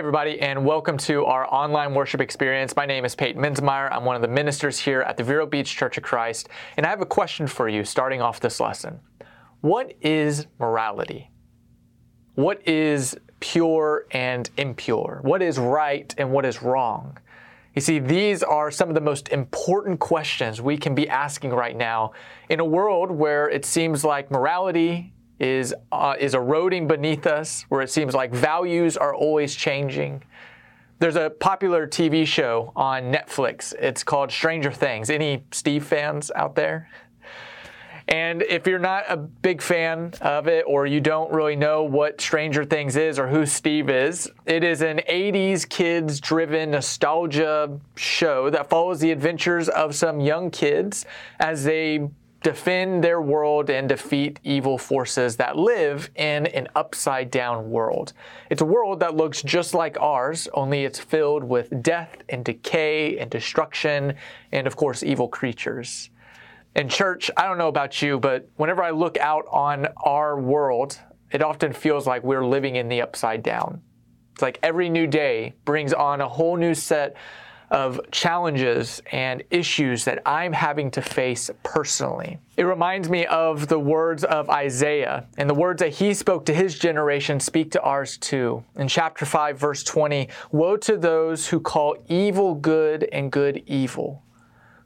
everybody, and welcome to our online worship experience. My name is Peyton Minzmeyer. I'm one of the ministers here at the Vero Beach Church of Christ, and I have a question for you starting off this lesson. What is morality? What is pure and impure? What is right and what is wrong? You see, these are some of the most important questions we can be asking right now in a world where it seems like morality is, uh, is eroding beneath us, where it seems like values are always changing. There's a popular TV show on Netflix. It's called Stranger Things. Any Steve fans out there? And if you're not a big fan of it or you don't really know what Stranger Things is or who Steve is, it is an 80s kids driven nostalgia show that follows the adventures of some young kids as they defend their world and defeat evil forces that live in an upside down world. It's a world that looks just like ours, only it's filled with death and decay and destruction and, of course, evil creatures. In church, I don't know about you, but whenever I look out on our world, it often feels like we're living in the upside down. It's like every new day brings on a whole new set of challenges and issues that I'm having to face personally. It reminds me of the words of Isaiah, and the words that he spoke to his generation speak to ours too. In chapter 5, verse 20 Woe to those who call evil good and good evil,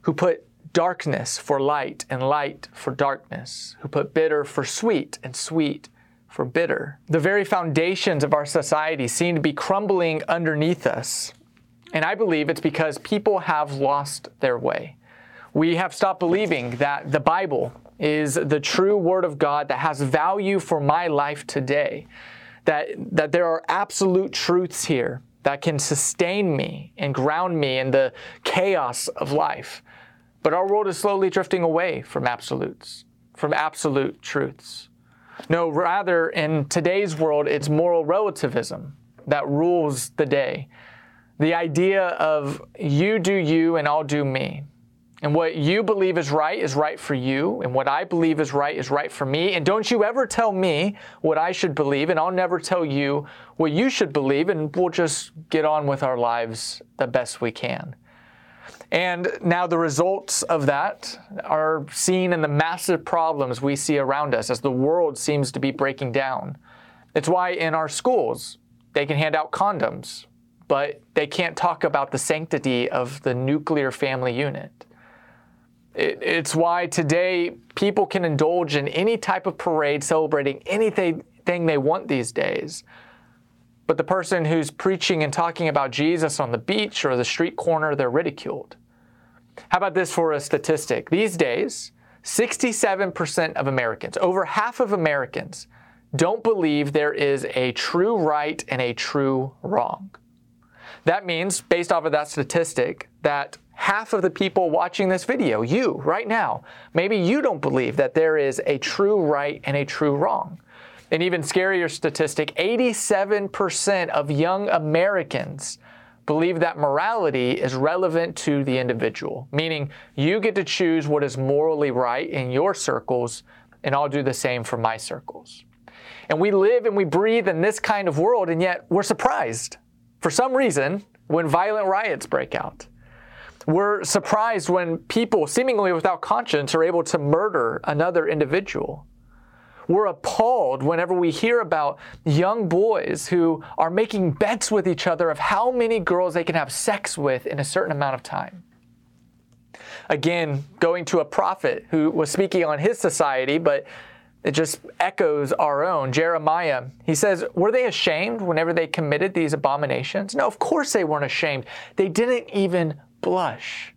who put darkness for light and light for darkness, who put bitter for sweet and sweet for bitter. The very foundations of our society seem to be crumbling underneath us. And I believe it's because people have lost their way. We have stopped believing that the Bible is the true Word of God that has value for my life today, that, that there are absolute truths here that can sustain me and ground me in the chaos of life. But our world is slowly drifting away from absolutes, from absolute truths. No, rather, in today's world, it's moral relativism that rules the day the idea of you do you and I'll do me. And what you believe is right is right for you, and what I believe is right is right for me. And don't you ever tell me what I should believe, and I'll never tell you what you should believe, and we'll just get on with our lives the best we can. And now the results of that are seen in the massive problems we see around us as the world seems to be breaking down. It's why in our schools they can hand out condoms but they can't talk about the sanctity of the nuclear family unit. It, it's why today people can indulge in any type of parade celebrating anything they want these days. But the person who's preaching and talking about Jesus on the beach or the street corner, they're ridiculed. How about this for a statistic? These days, 67% of Americans, over half of Americans, don't believe there is a true right and a true wrong. That means, based off of that statistic, that half of the people watching this video, you right now, maybe you don't believe that there is a true right and a true wrong. An even scarier statistic 87% of young Americans believe that morality is relevant to the individual, meaning you get to choose what is morally right in your circles, and I'll do the same for my circles. And we live and we breathe in this kind of world, and yet we're surprised for some reason, when violent riots break out, we're surprised when people, seemingly without conscience, are able to murder another individual. We're appalled whenever we hear about young boys who are making bets with each other of how many girls they can have sex with in a certain amount of time. Again, going to a prophet who was speaking on his society, but it just echoes our own. Jeremiah, he says, Were they ashamed whenever they committed these abominations? No, of course they weren't ashamed. They didn't even blush.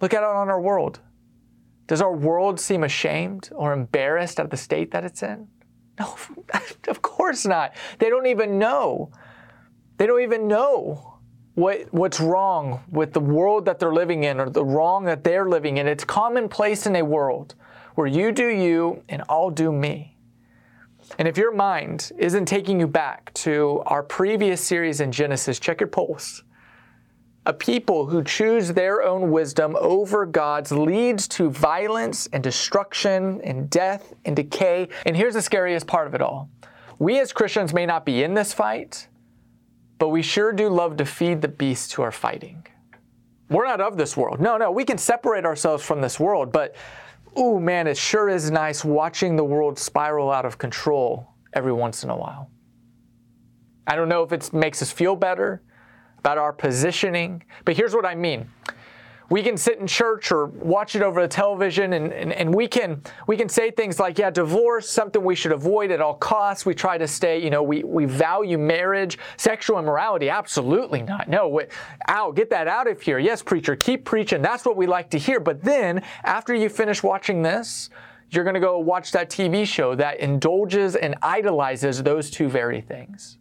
Look it on our world. Does our world seem ashamed or embarrassed at the state that it's in? No, of course not. They don't even know. They don't even know what, what's wrong with the world that they're living in or the wrong that they're living in. It's commonplace in a world where you do you and I'll do me. And if your mind isn't taking you back to our previous series in Genesis, check your pulse. A people who choose their own wisdom over God's leads to violence and destruction and death and decay. And here's the scariest part of it all we as Christians may not be in this fight, but we sure do love to feed the beasts who are fighting. We're not of this world. No, no, we can separate ourselves from this world, but ooh, man, it sure is nice watching the world spiral out of control every once in a while. I don't know if it makes us feel better about our positioning, but here's what I mean we can sit in church or watch it over the television and, and, and, we can we can say things like yeah divorce something we should avoid at all costs. We try to stay you know we, we value marriage. Sexual immorality absolutely not. No wait, out get that out of here. Yes preacher keep preaching. That's what we like to hear. But then after you finish watching this you're going to go watch that tv show that indulges and idolizes those two very things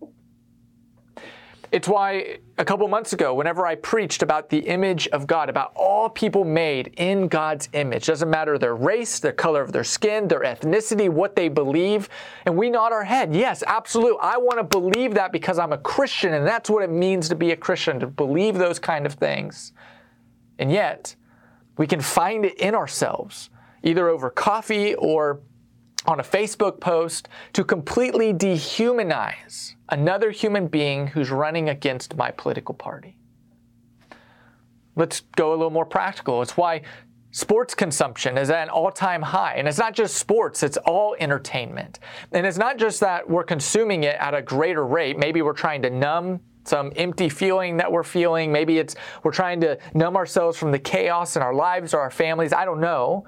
it's why a couple months ago, whenever I preached about the image of God, about all people made in God's image, doesn't matter their race, the color of their skin, their ethnicity, what they believe, and we nod our head. Yes, absolute. I want to believe that because I'm a Christian, and that's what it means to be a Christian, to believe those kind of things. And yet, we can find it in ourselves, either over coffee or on a Facebook post to completely dehumanize another human being who's running against my political party. Let's go a little more practical. It's why sports consumption is at an all time high. And it's not just sports, it's all entertainment. And it's not just that we're consuming it at a greater rate. Maybe we're trying to numb some empty feeling that we're feeling. Maybe it's we're trying to numb ourselves from the chaos in our lives or our families. I don't know.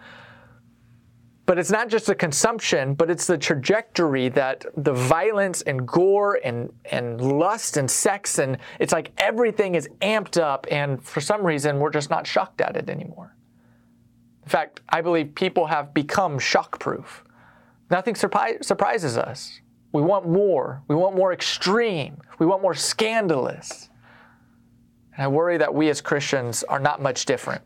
But it's not just the consumption, but it's the trajectory that the violence and gore and, and lust and sex and it's like everything is amped up, and for some reason, we're just not shocked at it anymore. In fact, I believe people have become shock-proof. Nothing surpri- surprises us. We want more. We want more extreme. We want more scandalous. And I worry that we as Christians are not much different.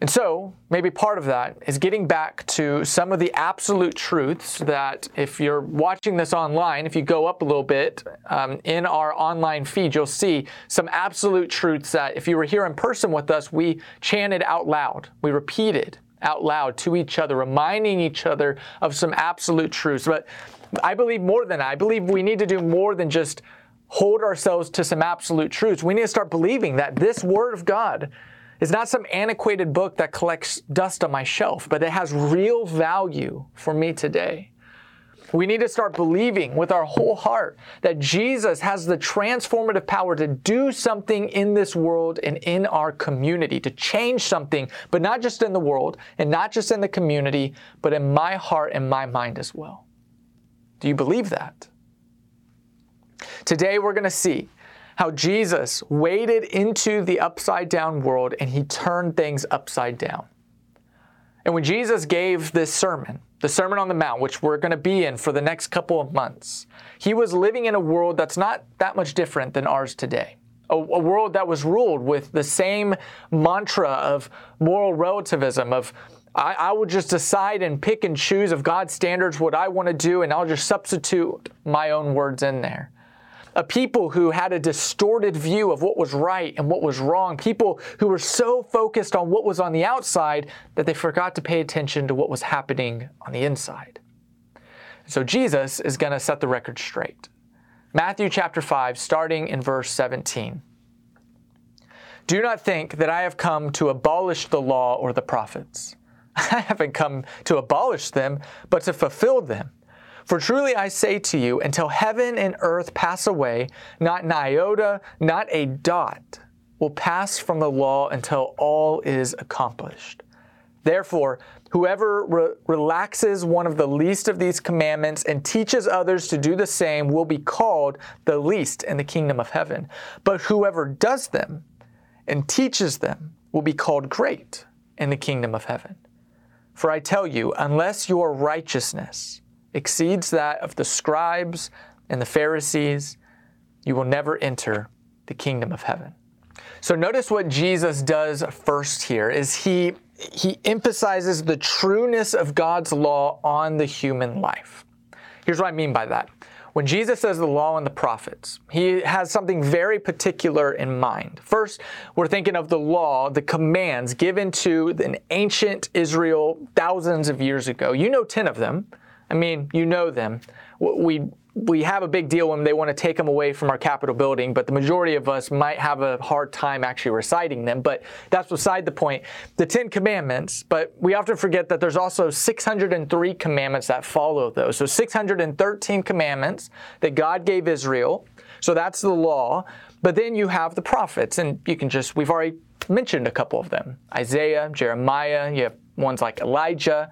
And so, maybe part of that is getting back to some of the absolute truths that, if you're watching this online, if you go up a little bit um, in our online feed, you'll see some absolute truths that, if you were here in person with us, we chanted out loud. We repeated out loud to each other, reminding each other of some absolute truths. But I believe more than that. I believe we need to do more than just hold ourselves to some absolute truths. We need to start believing that this Word of God it's not some antiquated book that collects dust on my shelf, but it has real value for me today. We need to start believing with our whole heart that Jesus has the transformative power to do something in this world and in our community, to change something, but not just in the world and not just in the community, but in my heart and my mind as well. Do you believe that? Today we're going to see how Jesus waded into the upside down world and he turned things upside down. And when Jesus gave this sermon, the Sermon on the Mount, which we're going to be in for the next couple of months, he was living in a world that's not that much different than ours today. A, a, world that was ruled with the same mantra of moral relativism, of I, I will just decide and pick and choose of God's standards what I want to do, and I'll just substitute my own words in there a people who had a distorted view of what was right and what was wrong, people who were so focused on what was on the outside that they forgot to pay attention to what was happening on the inside. So Jesus is going to set the record straight. Matthew chapter 5, starting in verse 17. Do not think that I have come to abolish the law or the prophets. I haven't come to abolish them, but to fulfill them. For truly I say to you, until heaven and earth pass away, not an iota, not a dot will pass from the law until all is accomplished. Therefore, whoever re- relaxes one of the least of these commandments and teaches others to do the same will be called the least in the kingdom of heaven. But whoever does them and teaches them will be called great in the kingdom of heaven. For I tell you, unless your righteousness exceeds that of the scribes and the Pharisees, you will never enter the kingdom of heaven. So notice what Jesus does first here is he he emphasizes the trueness of God's law on the human life. Here's what I mean by that. When Jesus says the law and the prophets, he has something very particular in mind. First, we're thinking of the law, the commands given to an ancient Israel thousands of years ago. You know 10 of them. I mean, you know them. We we have a big deal when they want to take them away from our Capitol building, but the majority of us might have a hard time actually reciting them. But that's beside the point. The Ten Commandments, but we often forget that there's also 603 commandments that follow those. So 613 commandments that God gave Israel. So that's the law. But then you have the prophets, and you can just, we've already mentioned a couple of them Isaiah, Jeremiah, you have ones like Elijah.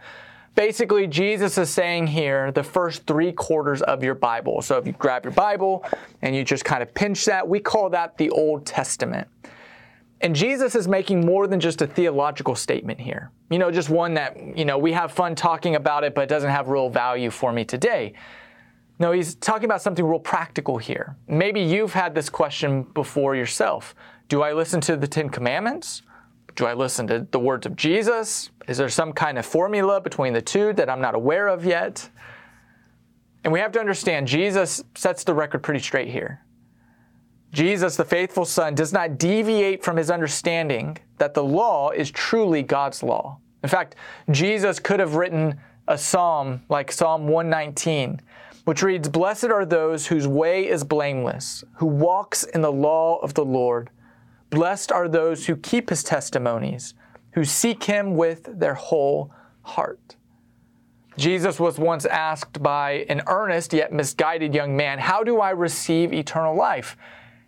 Basically, Jesus is saying here the first three quarters of your Bible. So if you grab your Bible and you just kind of pinch that, we call that the Old Testament. And Jesus is making more than just a theological statement here. You know, just one that, you know, we have fun talking about it, but it doesn't have real value for me today. No, he's talking about something real practical here. Maybe you've had this question before yourself. Do I listen to the Ten Commandments? Do I listen to the words of Jesus? Is there some kind of formula between the two that I'm not aware of yet? And we have to understand Jesus sets the record pretty straight here. Jesus, the faithful Son, does not deviate from his understanding that the law is truly God's law. In fact, Jesus could have written a psalm like Psalm 119, which reads, Blessed are those whose way is blameless, who walks in the law of the Lord. Blessed are those who keep his testimonies, who seek him with their whole heart. Jesus was once asked by an earnest yet misguided young man, How do I receive eternal life?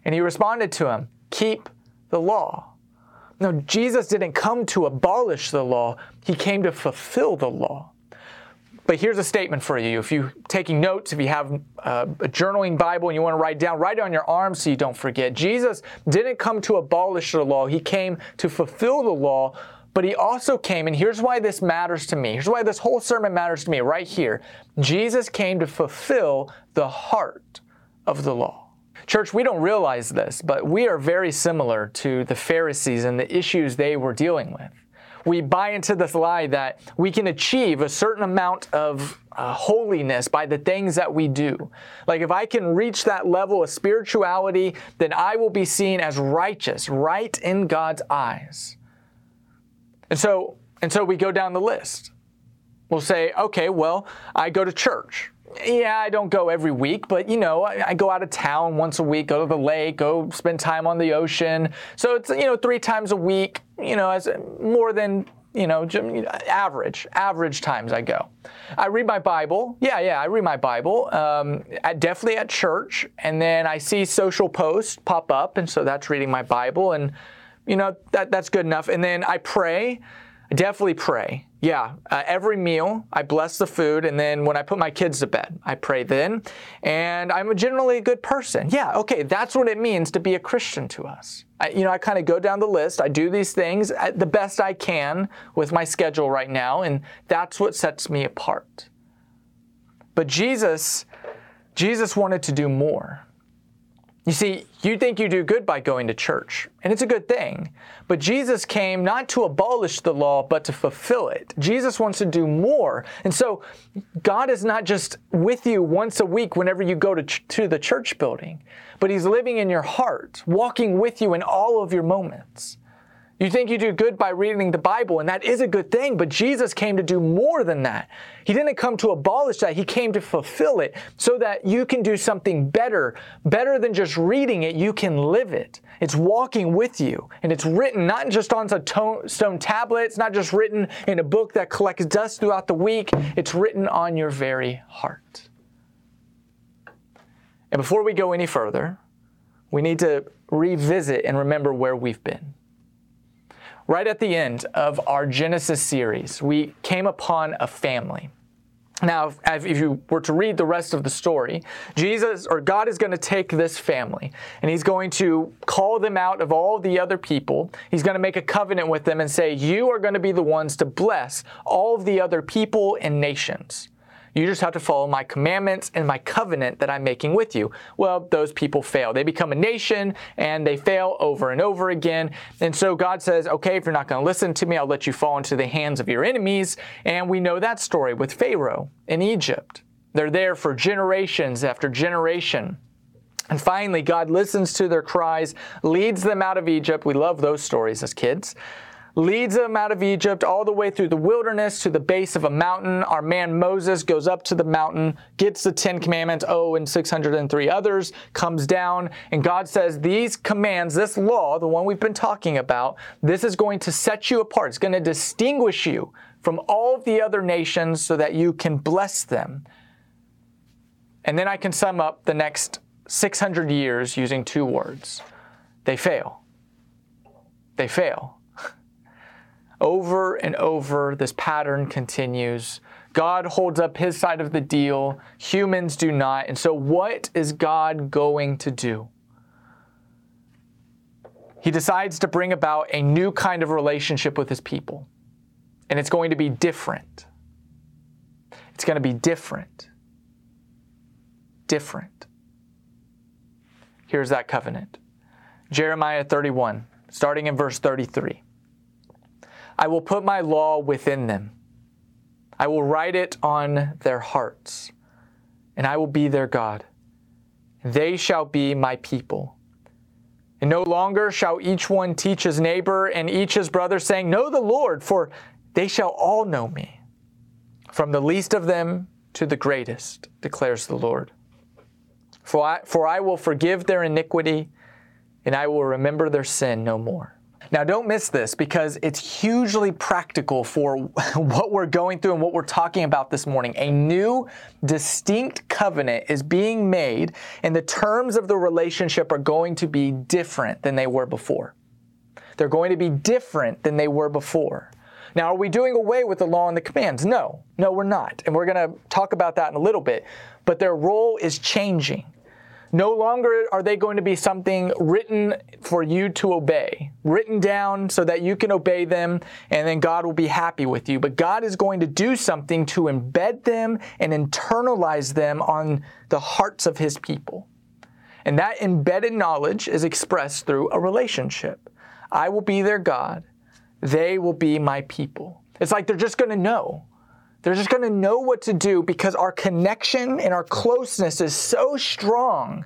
And he responded to him, Keep the law. No, Jesus didn't come to abolish the law, he came to fulfill the law. But here's a statement for you. If you're taking notes, if you have uh, a journaling Bible and you want to write down, write it on your arm so you don't forget. Jesus didn't come to abolish the law, he came to fulfill the law. But he also came, and here's why this matters to me. Here's why this whole sermon matters to me right here. Jesus came to fulfill the heart of the law. Church, we don't realize this, but we are very similar to the Pharisees and the issues they were dealing with we buy into this lie that we can achieve a certain amount of uh, holiness by the things that we do. Like if I can reach that level of spirituality, then I will be seen as righteous, right in God's eyes. And so, and so we go down the list. We'll say, okay, well, I go to church yeah, I don't go every week, but you know, I, I, go out of town once a week, go to the lake, go spend time on the ocean. So it's you know three times a week. You know, as more than you know, average, average times I go. I read my Bible. Yeah, yeah, I read my Bible. Um, at, definitely at church, and then I see social posts pop up, and so that's reading my Bible, and you know that that's good enough. And then I pray. I definitely pray. Yeah, uh, every meal I bless the food, and then when I put my kids to bed, I pray then. And I'm a generally a good person. Yeah, okay, that's what it means to be a Christian to us. I, you know, I kind of go down the list. I do these things the best I can with my schedule right now, and that's what sets me apart. But Jesus, Jesus wanted to do more. You see, you think you do good by going to church, and it's a good thing. But Jesus came not to abolish the law, but to fulfill it. Jesus wants to do more. And so, God is not just with you once a week whenever you go to, ch- to the church building, but He's living in your heart, walking with you in all of your moments. You think you do good by reading the Bible, and that is a good thing, but Jesus came to do more than that. He didn't come to abolish that, He came to fulfill it so that you can do something better. Better than just reading it, you can live it. It's walking with you, and it's written not just on a stone tablet, it's not just written in a book that collects dust throughout the week, it's written on your very heart. And before we go any further, we need to revisit and remember where we've been right at the end of our Genesis series, we came upon a family. Now, if you were to read the rest of the story, Jesus or God is going to take this family and he's going to call them out of all the other people. He's going to make a covenant with them and say, You are going to be the ones to bless all of the other people and nations. You just have to follow my commandments and my covenant that I'm making with you. Well, those people fail. They become a nation and they fail over and over again. And so God says, okay, if you're not going to listen to me, I'll let you fall into the hands of your enemies. And we know that story with Pharaoh in Egypt. They're there for generations after generation. And finally, God listens to their cries, leads them out of Egypt. We love those stories as kids leads them out of Egypt all the way through the wilderness to the base of a mountain. Our man Moses goes up to the mountain, gets the Ten Commandments, oh, and 603 others, comes down, and God says, These commands, this law, the one we've been talking about, this is going to set you apart. It's going to distinguish you from all of the other nations so that you can bless them. And then I can sum up the next 600 years using two words they fail. They fail. Over and over, this pattern continues. God holds up his side of the deal, humans do not. And so, what is God going to do? He decides to bring about a new kind of relationship with his people. And it's going to be different. It's going to be different. Different. Here's that covenant Jeremiah 31, starting in verse 33. I will put my law within them. I will write it on their hearts, and I will be their God. They shall be my people. And no longer shall each one teach his neighbor and each his brother, saying, Know the Lord, for they shall all know me, from the least of them to the greatest, declares the Lord. For I, for I will forgive their iniquity, and I will remember their sin no more. Now, don't miss this because it's hugely practical for what we're going through and what we're talking about this morning. A new, distinct covenant is being made, and the terms of the relationship are going to be different than they were before. They're going to be different than they were before. Now, are we doing away with the law and the commands? No, no, we're not. And we're going to talk about that in a little bit. But their role is changing. No longer are they going to be something written for you to obey, written down so that you can obey them and then God will be happy with you. But God is going to do something to embed them and internalize them on the hearts of His people. And that embedded knowledge is expressed through a relationship. I will be their God, they will be my people. It's like they're just going to know. They're just going to know what to do because our connection and our closeness is so strong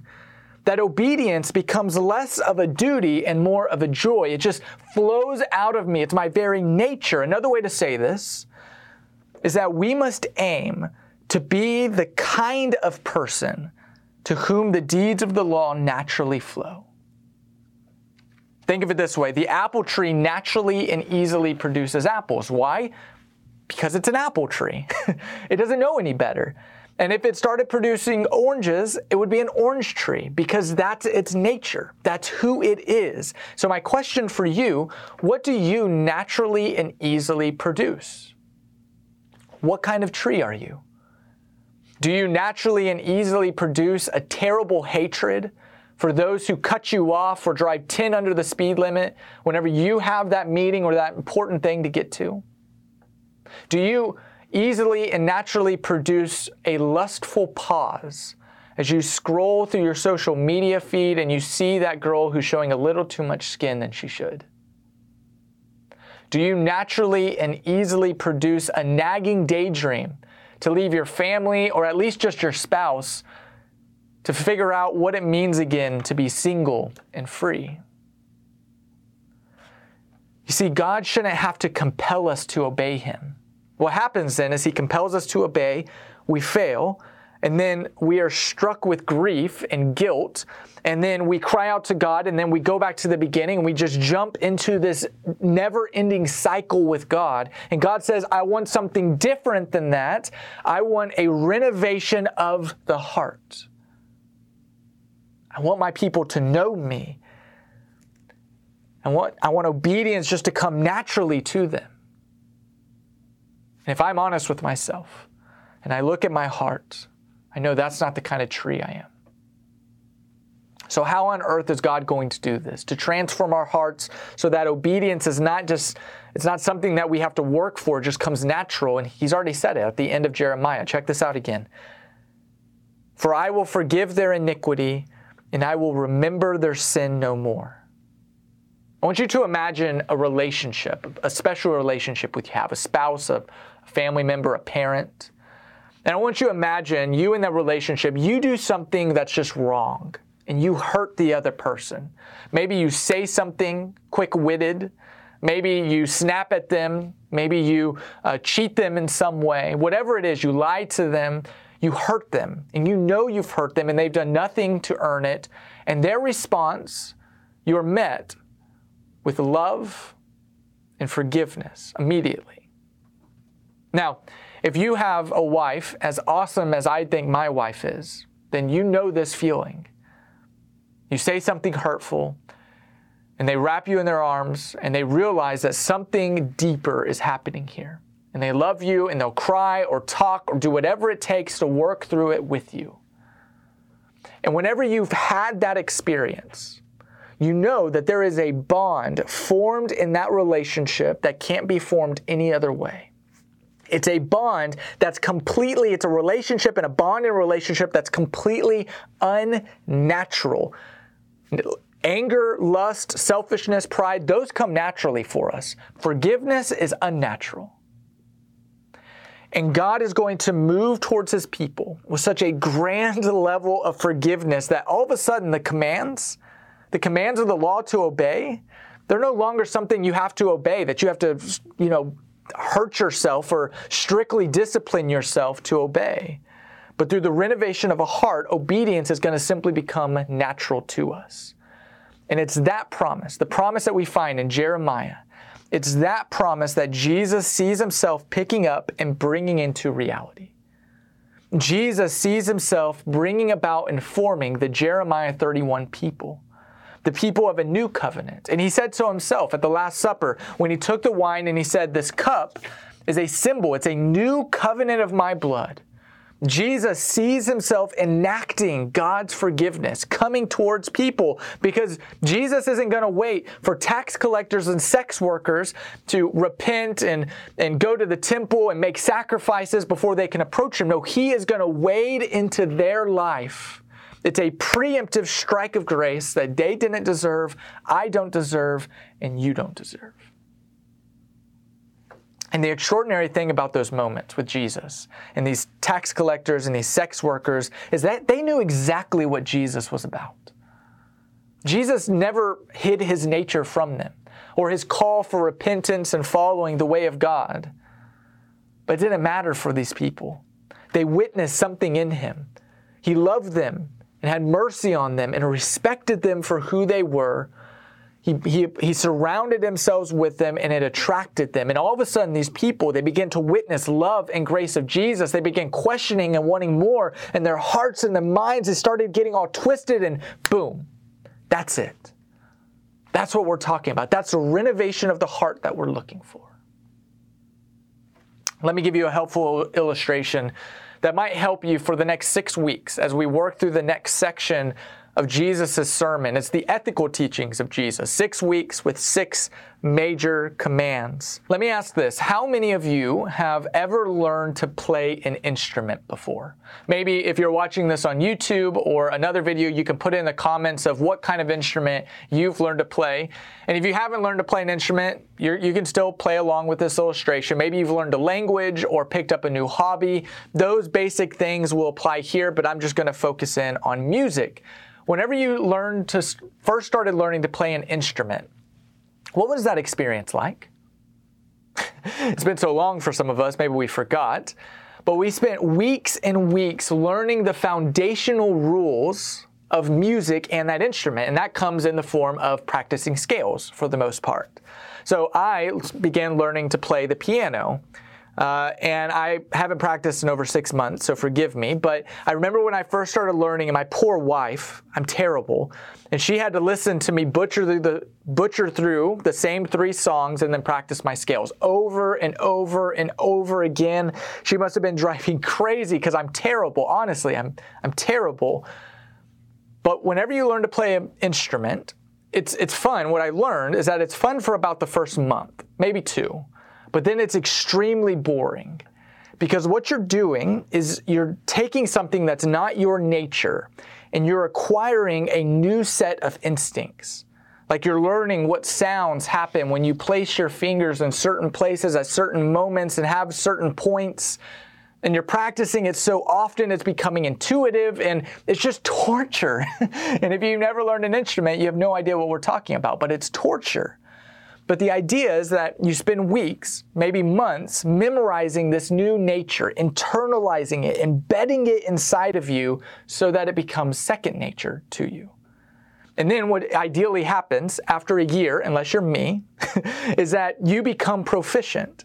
that obedience becomes less of a duty and more of a joy. It just flows out of me. It's my very nature. Another way to say this is that we must aim to be the kind of person to whom the deeds of the law naturally flow. Think of it this way the apple tree naturally and easily produces apples. Why? Because it's an apple tree. it doesn't know any better. And if it started producing oranges, it would be an orange tree because that's its nature. That's who it is. So, my question for you what do you naturally and easily produce? What kind of tree are you? Do you naturally and easily produce a terrible hatred for those who cut you off or drive 10 under the speed limit whenever you have that meeting or that important thing to get to? Do you easily and naturally produce a lustful pause as you scroll through your social media feed and you see that girl who's showing a little too much skin than she should? Do you naturally and easily produce a nagging daydream to leave your family or at least just your spouse to figure out what it means again to be single and free? You see, God shouldn't have to compel us to obey Him. What happens then is he compels us to obey, we fail, and then we are struck with grief and guilt, and then we cry out to God, and then we go back to the beginning and we just jump into this never ending cycle with God. And God says, I want something different than that. I want a renovation of the heart. I want my people to know me. I want, I want obedience just to come naturally to them. And if I'm honest with myself and I look at my heart, I know that's not the kind of tree I am. So, how on earth is God going to do this? To transform our hearts so that obedience is not just, it's not something that we have to work for, it just comes natural. And He's already said it at the end of Jeremiah. Check this out again. For I will forgive their iniquity, and I will remember their sin no more. I want you to imagine a relationship, a special relationship with you have, a spouse, a family member, a parent. And I want you to imagine you in that relationship, you do something that's just wrong and you hurt the other person. Maybe you say something quick witted Maybe you snap at them. Maybe you uh, cheat them in some way. Whatever it is, you lie to them, you hurt them, and you know you've hurt them, and they've done nothing to earn it. And their response, you're met with love and forgiveness immediately. Now, if you have a wife as awesome as I think my wife is, then you know this feeling. You say something hurtful, and they wrap you in their arms, and they realize that something deeper is happening here. And they love you, and they'll cry or talk or do whatever it takes to work through it with you. And whenever you've had that experience, you know that there is a bond formed in that relationship that can't be formed any other way. It's a bond that's completely, it's a relationship and a bond in a relationship that's completely unnatural. Anger, lust, selfishness, pride, those come naturally for us. Forgiveness is unnatural. And God is going to move towards his people with such a grand level of forgiveness that all of a sudden the commands, the commands of the law to obey, they're no longer something you have to obey, that you have to, you know, hurt yourself or strictly discipline yourself to obey. But through the renovation of a heart, obedience is going to simply become natural to us. And it's that promise, the promise that we find in Jeremiah, it's that promise that Jesus sees himself picking up and bringing into reality. Jesus sees himself bringing about and forming the Jeremiah 31 people the people of a new covenant. And he said so himself at the Last Supper when he took the wine and he said, This cup is a symbol, it's a new covenant of my blood. Jesus sees himself enacting God's forgiveness coming towards people because Jesus isn't going to wait for tax collectors and sex workers to repent and, and go to the temple and make sacrifices before they can approach him. No, he is going to wade into their life it's a preemptive strike of grace that they didn't deserve, I don't deserve, and you don't deserve. And the extraordinary thing about those moments with Jesus and these tax collectors and these sex workers is that they knew exactly what Jesus was about. Jesus never hid his nature from them or his call for repentance and following the way of God. But it didn't matter for these people. They witnessed something in him. He loved them and had mercy on them and respected them for who they were. He, he, he surrounded himself with them and it attracted them. And all of a sudden, these people, they begin to witness love and grace of Jesus. They begin questioning and wanting more, and their hearts and their minds they started getting all twisted, and boom, that's it. That's what we're talking about. That's the renovation of the heart that we're looking for. Let me give you a helpful illustration that might help you for the next six weeks as we work through the next section of Jesus' sermon. It's the ethical teachings of Jesus. Six weeks with six major commands. Let me ask this How many of you have ever learned to play an instrument before? Maybe if you're watching this on YouTube or another video, you can put in the comments of what kind of instrument you've learned to play. And if you haven't learned to play an instrument, you can still play along with this illustration. Maybe you've learned a language or picked up a new hobby. Those basic things will apply here, but I'm just going to focus in on music. Whenever you learned to first started learning to play an instrument, what was that experience like? it's been so long for some of us, maybe we forgot. But we spent weeks and weeks learning the foundational rules of music and that instrument, and that comes in the form of practicing scales for the most part. So I began learning to play the piano uh, and I haven't practiced in over six months, so forgive me. But I remember when I first started learning, and my poor wife, I'm terrible, and she had to listen to me butcher through the butcher through the same three songs and then practice my scales over and over and over again. She must have been driving crazy because I'm terrible. Honestly, I'm I'm terrible. But whenever you learn to play an instrument, it's it's fun. What I learned is that it's fun for about the first month, maybe two. But then it's extremely boring because what you're doing is you're taking something that's not your nature and you're acquiring a new set of instincts. Like you're learning what sounds happen when you place your fingers in certain places at certain moments and have certain points. And you're practicing it so often it's becoming intuitive and it's just torture. and if you've never learned an instrument, you have no idea what we're talking about, but it's torture. But the idea is that you spend weeks, maybe months, memorizing this new nature, internalizing it, embedding it inside of you so that it becomes second nature to you. And then what ideally happens after a year, unless you're me, is that you become proficient.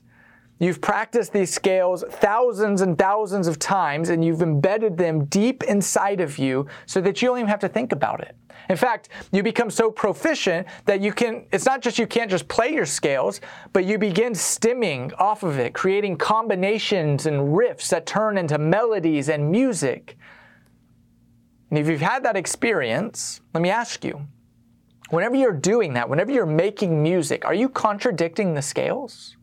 You've practiced these scales thousands and thousands of times, and you've embedded them deep inside of you so that you don't even have to think about it. In fact, you become so proficient that you can, it's not just you can't just play your scales, but you begin stimming off of it, creating combinations and riffs that turn into melodies and music. And if you've had that experience, let me ask you whenever you're doing that, whenever you're making music, are you contradicting the scales?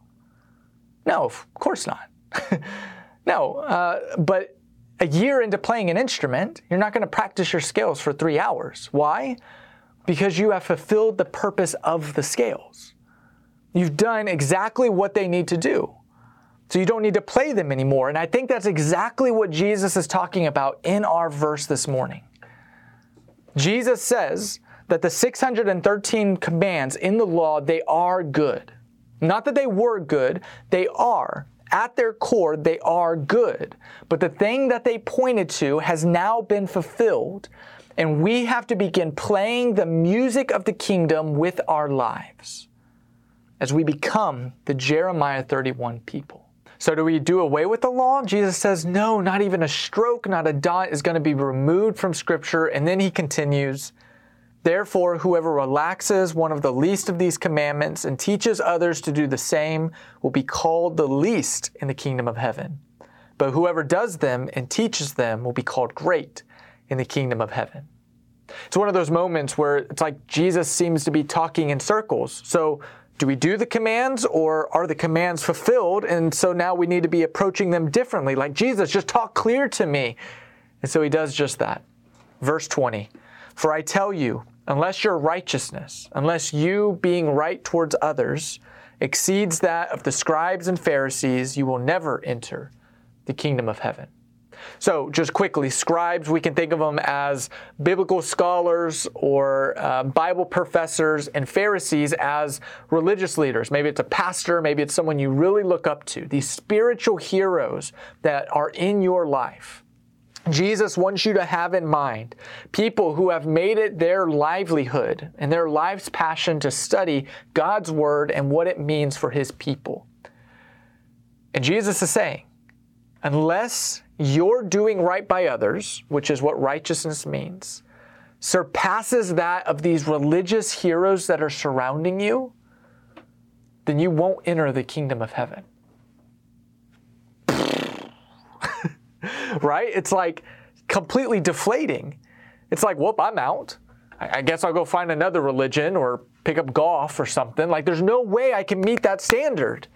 No, of course not. no, uh, but a year into playing an instrument, you're not going to practice your scales for three hours. Why? Because you have fulfilled the purpose of the scales. You've done exactly what they need to do. So you don't need to play them anymore. And I think that's exactly what Jesus is talking about in our verse this morning. Jesus says that the 613 commands in the law, they are good. Not that they were good, they are. At their core, they are good. But the thing that they pointed to has now been fulfilled, and we have to begin playing the music of the kingdom with our lives as we become the Jeremiah 31 people. So, do we do away with the law? Jesus says, no, not even a stroke, not a dot is going to be removed from Scripture. And then he continues, Therefore, whoever relaxes one of the least of these commandments and teaches others to do the same will be called the least in the kingdom of heaven. But whoever does them and teaches them will be called great in the kingdom of heaven. It's one of those moments where it's like Jesus seems to be talking in circles. So, do we do the commands or are the commands fulfilled? And so now we need to be approaching them differently. Like, Jesus, just talk clear to me. And so he does just that. Verse 20 For I tell you, unless your righteousness, unless you being right towards others, exceeds that of the scribes and Pharisees, you will never enter the kingdom of heaven. So, just quickly, scribes, we can think of them as biblical scholars or uh, Bible professors, and Pharisees as religious leaders. Maybe it's a pastor, maybe it's someone you really look up to, these spiritual heroes that are in your life. Jesus wants you to have in mind people who have made it their livelihood and their life's passion to study God's Word and what it means for His people. And Jesus is saying, unless you're doing right by others, which is what righteousness means, surpasses that of these religious heroes that are surrounding you, then you won't enter the kingdom of heaven. Right? It's like completely deflating. It's like, whoop, I'm out. I guess I'll go find another religion or pick up golf or something. Like, there's no way I can meet that standard.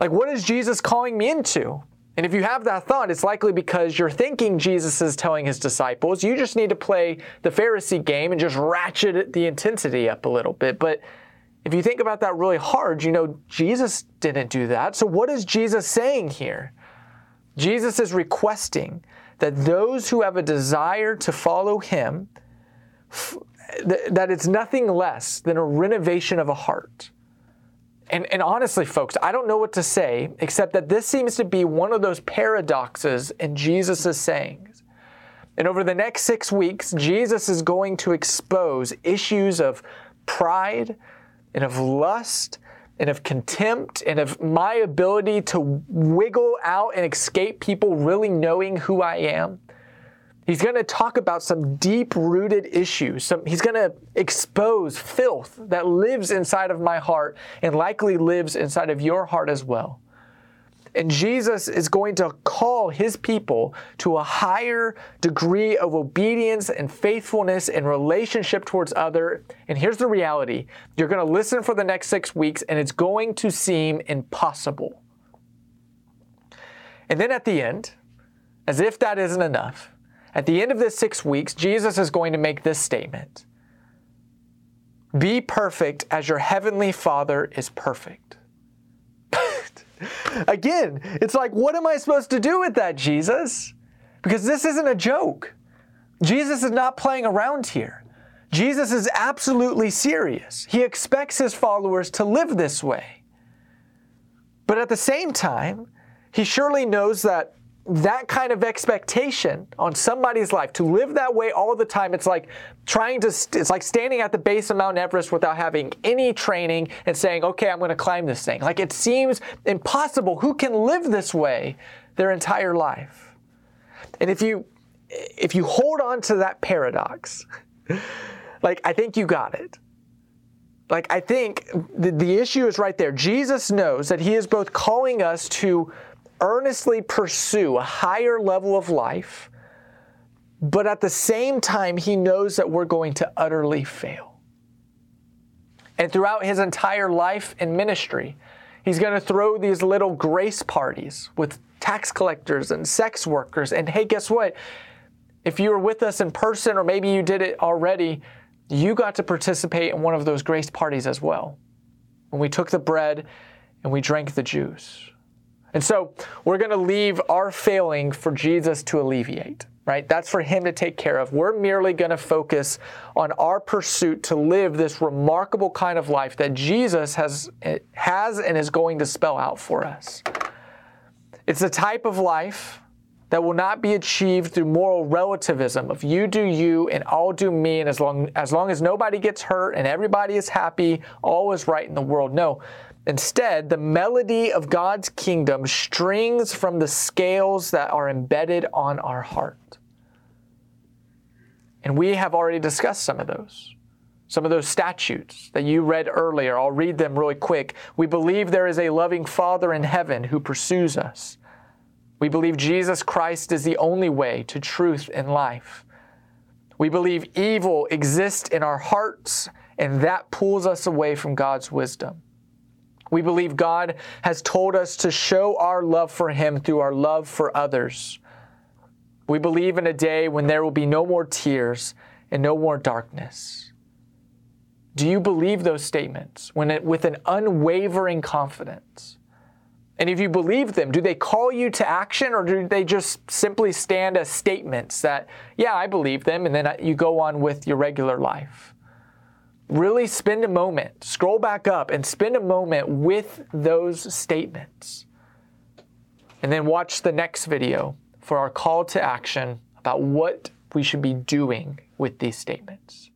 Like, what is Jesus calling me into? And if you have that thought, it's likely because you're thinking Jesus is telling his disciples. You just need to play the Pharisee game and just ratchet the intensity up a little bit. But if you think about that really hard, you know, Jesus didn't do that. So, what is Jesus saying here? Jesus is requesting that those who have a desire to follow him, that it's nothing less than a renovation of a heart. And, and honestly, folks, I don't know what to say except that this seems to be one of those paradoxes in Jesus' sayings. And over the next six weeks, Jesus is going to expose issues of pride and of lust and of contempt and of my ability to wiggle out and escape people really knowing who I am. He's going to talk about some deep rooted issues. Some, he's going to expose filth that lives inside of my heart and likely lives inside of your heart as well. And Jesus is going to call his people to a higher degree of obedience and faithfulness and relationship towards other. And here's the reality. You're going to listen for the next 6 weeks and it's going to seem impossible. And then at the end, as if that isn't enough, at the end of this 6 weeks, Jesus is going to make this statement. Be perfect as your heavenly Father is perfect. Again, it's like, what am I supposed to do with that, Jesus? Because this isn't a joke. Jesus is not playing around here. Jesus is absolutely serious. He expects his followers to live this way. But at the same time, he surely knows that that kind of expectation on somebody's life to live that way all the time it's like trying to it's like standing at the base of mount everest without having any training and saying okay i'm going to climb this thing. Like it seems impossible. Who can live this way their entire life? And if you if you hold on to that paradox like i think you got it. Like i think the, the issue is right there. Jesus knows that he is both calling us to earnestly pursue a higher level of life, but at the same time, he knows that we're going to utterly fail. And throughout his entire life and ministry, he's going to throw these little grace parties with tax collectors and sex workers. And hey, guess what? If you were with us in person, or maybe you did it already, you got to participate in one of those grace parties as well. When we took the bread and we drank the juice. And so we're going to leave our failing for Jesus to alleviate, right? That's for Him to take care of. We're merely going to focus on our pursuit to live this remarkable kind of life that Jesus has, has and is going to spell out for us. It's a type of life that will not be achieved through moral relativism of you do you and I'll do me, and as long as, long as nobody gets hurt and everybody is happy, all is right in the world. No Instead, the melody of God's kingdom strings from the scales that are embedded on our heart. And we have already discussed some of those. Some of those statutes that you read earlier, I'll read them really quick. We believe there is a loving Father in heaven who pursues us. We believe Jesus Christ is the only way to truth and life. We believe evil exists in our hearts, and that pulls us away from God's wisdom. We believe God has told us to show our love for Him through our love for others. We believe in a day when there will be no more tears and no more darkness. Do you believe those statements when it, with an unwavering confidence? And if you believe them, do they call you to action or do they just simply stand as statements that, yeah, I believe them, and then you go on with your regular life? Really spend a moment, scroll back up and spend a moment with those statements. And then watch the next video for our call to action about what we should be doing with these statements.